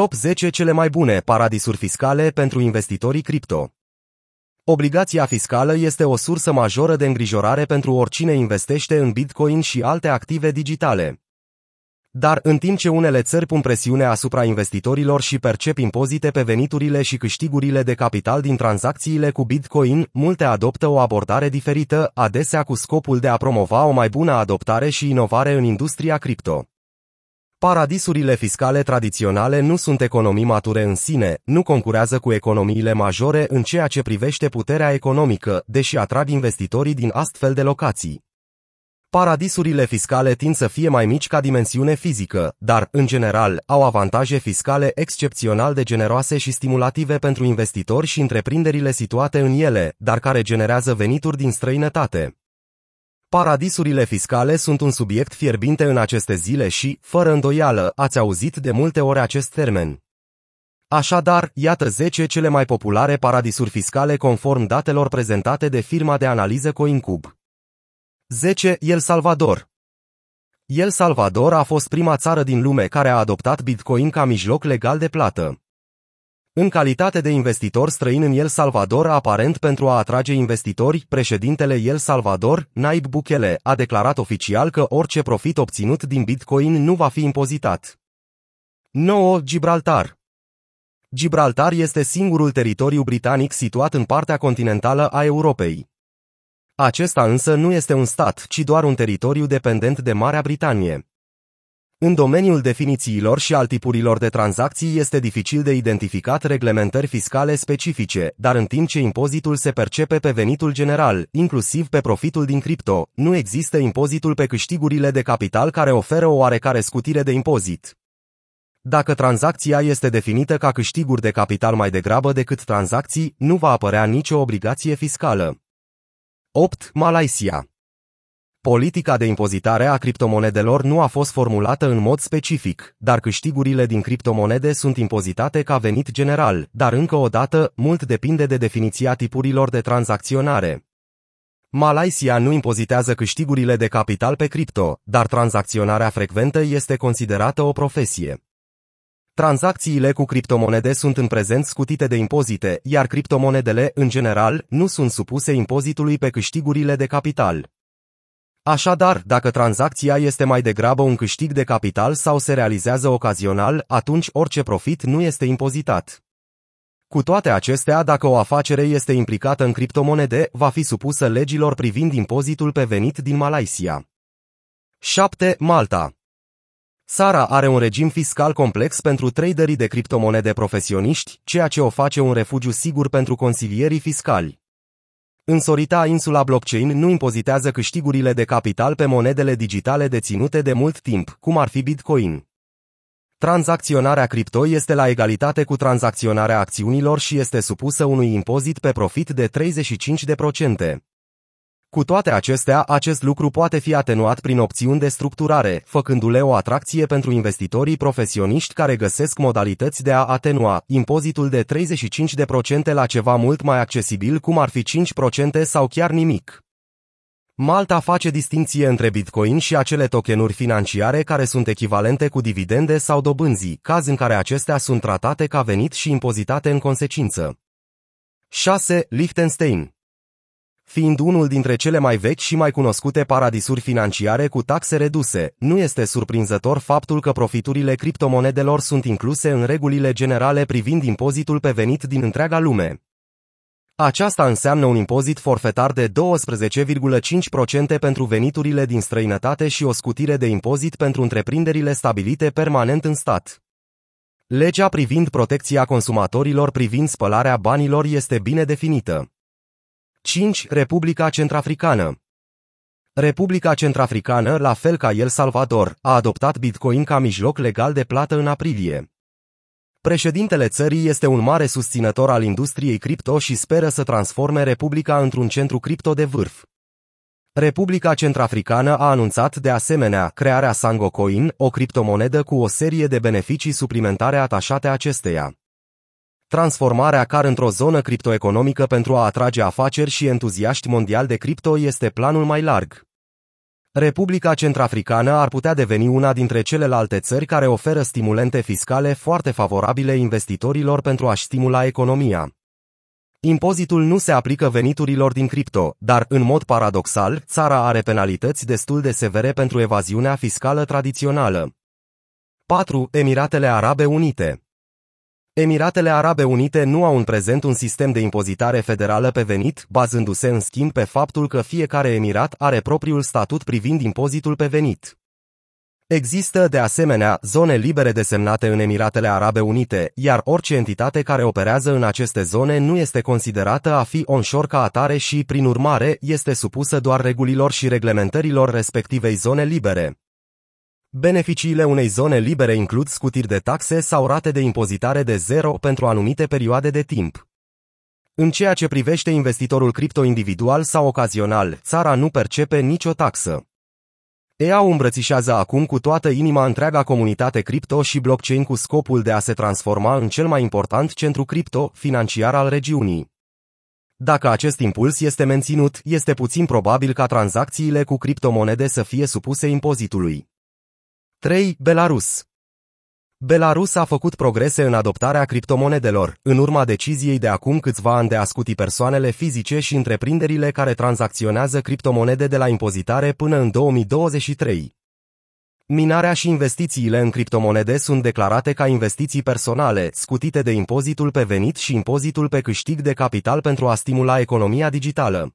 Top 10 cele mai bune paradisuri fiscale pentru investitorii cripto. Obligația fiscală este o sursă majoră de îngrijorare pentru oricine investește în Bitcoin și alte active digitale. Dar în timp ce unele țări pun presiune asupra investitorilor și percep impozite pe veniturile și câștigurile de capital din tranzacțiile cu Bitcoin, multe adoptă o abordare diferită, adesea cu scopul de a promova o mai bună adoptare și inovare în industria cripto. Paradisurile fiscale tradiționale nu sunt economii mature în sine, nu concurează cu economiile majore în ceea ce privește puterea economică, deși atrag investitorii din astfel de locații. Paradisurile fiscale tind să fie mai mici ca dimensiune fizică, dar, în general, au avantaje fiscale excepțional de generoase și stimulative pentru investitori și întreprinderile situate în ele, dar care generează venituri din străinătate. Paradisurile fiscale sunt un subiect fierbinte în aceste zile și, fără îndoială, ați auzit de multe ori acest termen. Așadar, iată 10 cele mai populare paradisuri fiscale conform datelor prezentate de firma de analiză CoinCube. 10. El Salvador El Salvador a fost prima țară din lume care a adoptat Bitcoin ca mijloc legal de plată. În calitate de investitor străin în El Salvador, aparent pentru a atrage investitori, președintele El Salvador, Naib Bukele, a declarat oficial că orice profit obținut din Bitcoin nu va fi impozitat. 9. Gibraltar Gibraltar este singurul teritoriu britanic situat în partea continentală a Europei. Acesta însă nu este un stat, ci doar un teritoriu dependent de Marea Britanie. În domeniul definițiilor și al tipurilor de tranzacții este dificil de identificat reglementări fiscale specifice, dar în timp ce impozitul se percepe pe venitul general, inclusiv pe profitul din cripto, nu există impozitul pe câștigurile de capital care oferă o oarecare scutire de impozit. Dacă tranzacția este definită ca câștiguri de capital mai degrabă decât tranzacții, nu va apărea nicio obligație fiscală. 8. Malaysia Politica de impozitare a criptomonedelor nu a fost formulată în mod specific, dar câștigurile din criptomonede sunt impozitate ca venit general, dar încă o dată, mult depinde de definiția tipurilor de tranzacționare. Malaysia nu impozitează câștigurile de capital pe cripto, dar tranzacționarea frecventă este considerată o profesie. Tranzacțiile cu criptomonede sunt în prezent scutite de impozite, iar criptomonedele, în general, nu sunt supuse impozitului pe câștigurile de capital. Așadar, dacă tranzacția este mai degrabă un câștig de capital sau se realizează ocazional, atunci orice profit nu este impozitat. Cu toate acestea, dacă o afacere este implicată în criptomonede, va fi supusă legilor privind impozitul pe venit din Malaysia. 7. Malta Țara are un regim fiscal complex pentru traderii de criptomonede profesioniști, ceea ce o face un refugiu sigur pentru consilierii fiscali. Însorita insula blockchain nu impozitează câștigurile de capital pe monedele digitale deținute de mult timp, cum ar fi Bitcoin. Tranzacționarea cripto este la egalitate cu tranzacționarea acțiunilor și este supusă unui impozit pe profit de 35%. Cu toate acestea, acest lucru poate fi atenuat prin opțiuni de structurare, făcându-le o atracție pentru investitorii profesioniști care găsesc modalități de a atenua impozitul de 35% la ceva mult mai accesibil, cum ar fi 5% sau chiar nimic. Malta face distinție între Bitcoin și acele tokenuri financiare care sunt echivalente cu dividende sau dobânzii, caz în care acestea sunt tratate ca venit și impozitate în consecință. 6. Liechtenstein Fiind unul dintre cele mai vechi și mai cunoscute paradisuri financiare cu taxe reduse, nu este surprinzător faptul că profiturile criptomonedelor sunt incluse în regulile generale privind impozitul pe venit din întreaga lume. Aceasta înseamnă un impozit forfetar de 12,5% pentru veniturile din străinătate și o scutire de impozit pentru întreprinderile stabilite permanent în stat. Legea privind protecția consumatorilor privind spălarea banilor este bine definită. 5. Republica Centrafricană Republica Centrafricană, la fel ca El Salvador, a adoptat Bitcoin ca mijloc legal de plată în aprilie. Președintele țării este un mare susținător al industriei cripto și speră să transforme Republica într-un centru cripto de vârf. Republica Centrafricană a anunțat de asemenea crearea Sango Coin, o criptomonedă cu o serie de beneficii suplimentare atașate acesteia transformarea CAR într-o zonă criptoeconomică pentru a atrage afaceri și entuziaști mondiali de cripto este planul mai larg. Republica Centrafricană ar putea deveni una dintre celelalte țări care oferă stimulente fiscale foarte favorabile investitorilor pentru a-și stimula economia. Impozitul nu se aplică veniturilor din cripto, dar, în mod paradoxal, țara are penalități destul de severe pentru evaziunea fiscală tradițională. 4. Emiratele Arabe Unite Emiratele Arabe Unite nu au în prezent un sistem de impozitare federală pe venit, bazându-se în schimb pe faptul că fiecare emirat are propriul statut privind impozitul pe venit. Există, de asemenea, zone libere desemnate în Emiratele Arabe Unite, iar orice entitate care operează în aceste zone nu este considerată a fi onshore ca atare și, prin urmare, este supusă doar regulilor și reglementărilor respectivei zone libere. Beneficiile unei zone libere includ scutiri de taxe sau rate de impozitare de zero pentru anumite perioade de timp. În ceea ce privește investitorul cripto individual sau ocazional, țara nu percepe nicio taxă. EA îmbrățișează acum cu toată inima întreaga comunitate cripto și blockchain cu scopul de a se transforma în cel mai important centru cripto financiar al regiunii. Dacă acest impuls este menținut, este puțin probabil ca tranzacțiile cu criptomonede să fie supuse impozitului. 3. Belarus Belarus a făcut progrese în adoptarea criptomonedelor, în urma deciziei de acum câțiva ani de a scuti persoanele fizice și întreprinderile care tranzacționează criptomonede de la impozitare până în 2023. Minarea și investițiile în criptomonede sunt declarate ca investiții personale, scutite de impozitul pe venit și impozitul pe câștig de capital pentru a stimula economia digitală.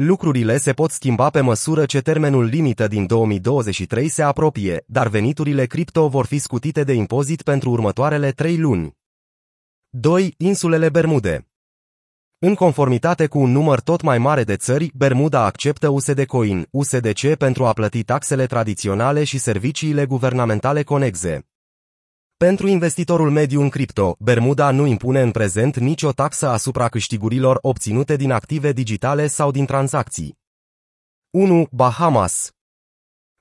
Lucrurile se pot schimba pe măsură ce termenul limită din 2023 se apropie, dar veniturile cripto vor fi scutite de impozit pentru următoarele trei luni. 2. Insulele Bermude În conformitate cu un număr tot mai mare de țări, Bermuda acceptă USD Coin, USDC pentru a plăti taxele tradiționale și serviciile guvernamentale conexe. Pentru investitorul mediu în cripto, Bermuda nu impune în prezent nicio taxă asupra câștigurilor obținute din active digitale sau din tranzacții. 1. Bahamas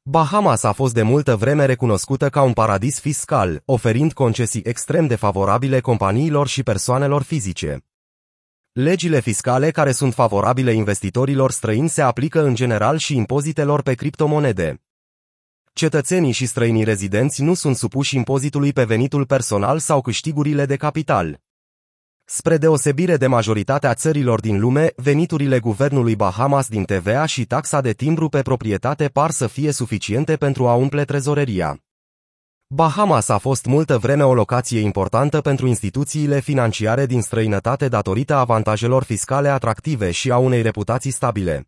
Bahamas a fost de multă vreme recunoscută ca un paradis fiscal, oferind concesii extrem de favorabile companiilor și persoanelor fizice. Legile fiscale care sunt favorabile investitorilor străini se aplică în general și impozitelor pe criptomonede cetățenii și străinii rezidenți nu sunt supuși impozitului pe venitul personal sau câștigurile de capital. Spre deosebire de majoritatea țărilor din lume, veniturile guvernului Bahamas din TVA și taxa de timbru pe proprietate par să fie suficiente pentru a umple trezoreria. Bahamas a fost multă vreme o locație importantă pentru instituțiile financiare din străinătate datorită avantajelor fiscale atractive și a unei reputații stabile.